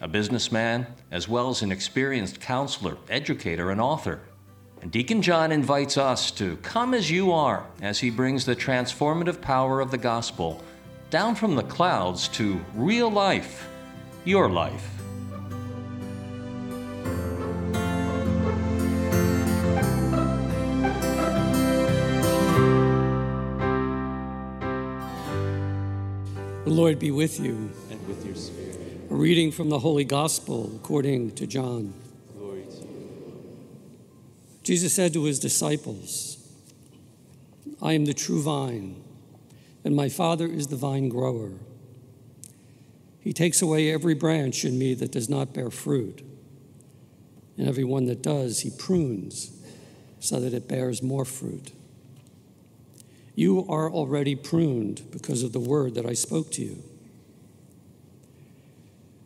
a businessman, as well as an experienced counselor, educator, and author. And Deacon John invites us to come as you are as he brings the transformative power of the gospel down from the clouds to real life, your life. The Lord be with you. and with your spirit. A reading from the Holy Gospel according to John. Glory to you. Jesus said to his disciples, I am the true vine, and my Father is the vine grower. He takes away every branch in me that does not bear fruit, and every one that does, he prunes so that it bears more fruit. You are already pruned because of the word that I spoke to you.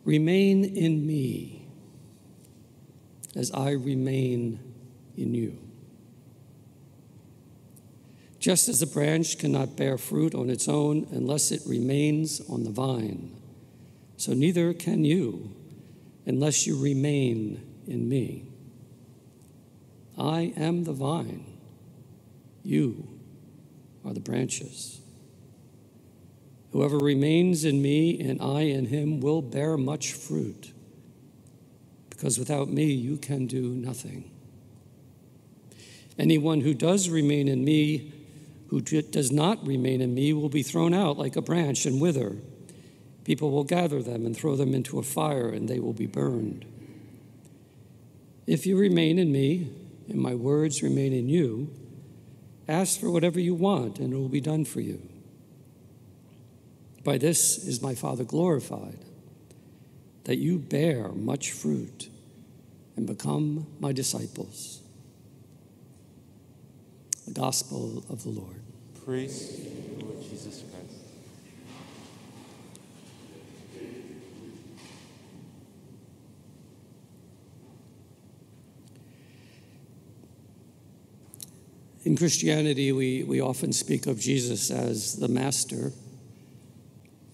Remain in me as I remain in you. Just as a branch cannot bear fruit on its own unless it remains on the vine, so neither can you unless you remain in me. I am the vine, you are the branches. Whoever remains in me and I in him will bear much fruit, because without me you can do nothing. Anyone who does remain in me, who does not remain in me, will be thrown out like a branch and wither. People will gather them and throw them into a fire, and they will be burned. If you remain in me, and my words remain in you, ask for whatever you want, and it will be done for you. By this is my Father glorified, that you bear much fruit and become my disciples. The Gospel of the Lord. Praise to you, Lord Jesus Christ. In Christianity, we, we often speak of Jesus as the Master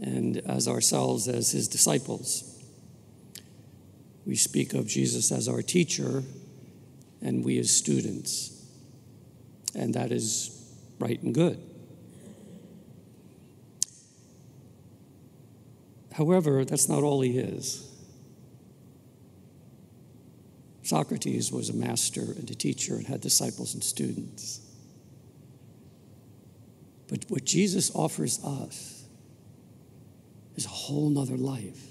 and as ourselves as his disciples. We speak of Jesus as our teacher and we as students. And that is right and good. However, that's not all he is. Socrates was a master and a teacher and had disciples and students. But what Jesus offers us whole nother life.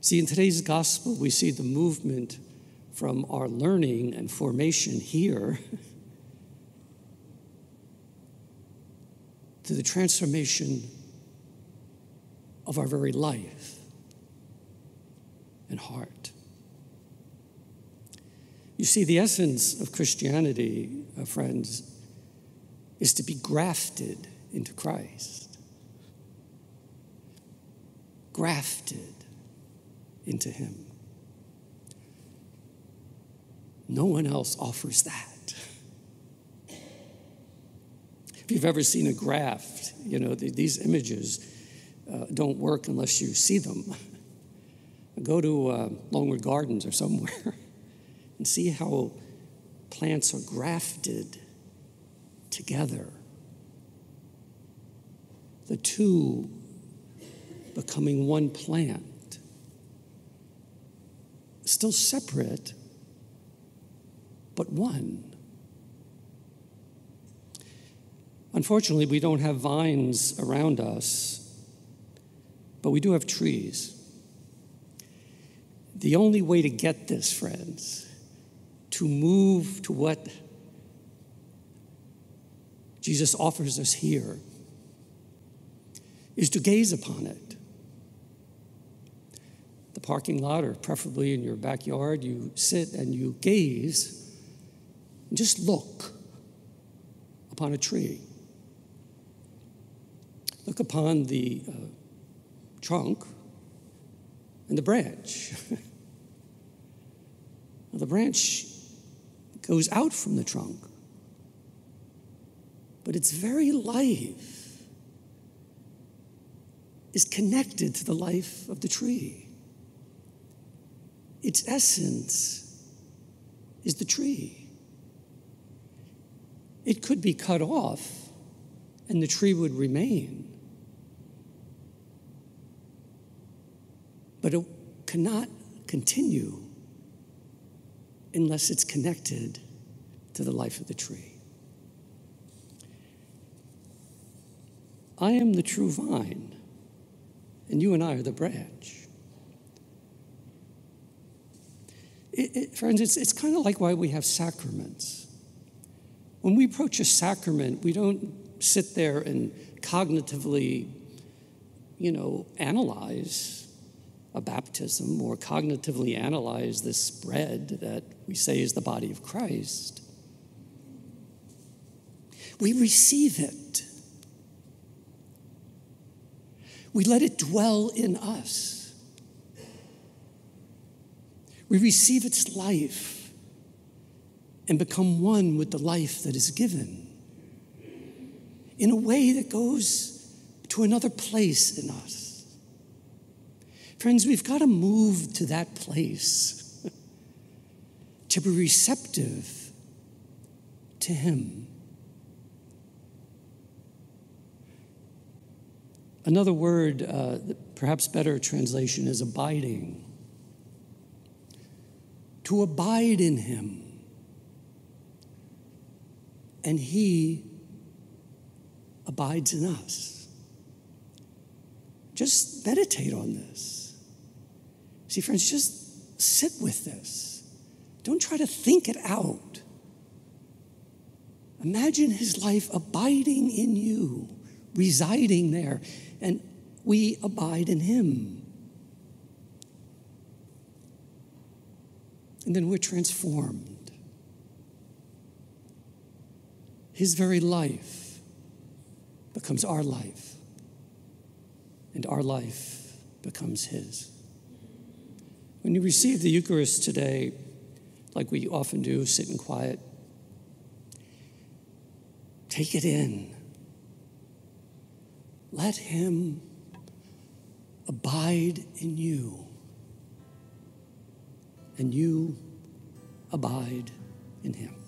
See, in today's gospel, we see the movement from our learning and formation here to the transformation of our very life and heart. You see, the essence of Christianity, uh, friends, is to be grafted into Christ. Grafted into Him. No one else offers that. If you've ever seen a graft, you know, these images uh, don't work unless you see them. Go to uh, Longwood Gardens or somewhere and see how plants are grafted together. The two becoming one plant. Still separate, but one. Unfortunately, we don't have vines around us, but we do have trees. The only way to get this, friends, to move to what Jesus offers us here, is to gaze upon it. The parking lot or preferably in your backyard, you sit and you gaze and just look upon a tree. Look upon the uh, trunk and the branch. now, the branch goes out from the trunk, but its very life is connected to the life of the tree. Its essence is the tree. It could be cut off and the tree would remain. But it cannot continue unless it's connected to the life of the tree. I am the true vine, and you and I are the branch. It, it, friends, it's, it's kind of like why we have sacraments. When we approach a sacrament, we don't sit there and cognitively, you know, analyze a baptism or cognitively analyze this bread that we say is the body of Christ. We receive it. We let it dwell in us. We receive its life and become one with the life that is given in a way that goes to another place in us. Friends, we've got to move to that place to be receptive to Him. Another word, uh, perhaps better translation, is abiding. To abide in Him. And He abides in us. Just meditate on this. See, friends, just sit with this. Don't try to think it out. Imagine his life abiding in you, residing there, and we abide in him. And then we're transformed. His very life becomes our life, and our life becomes his. When you receive the Eucharist today, like we often do, sit in quiet, take it in. Let Him abide in you, and you abide in Him.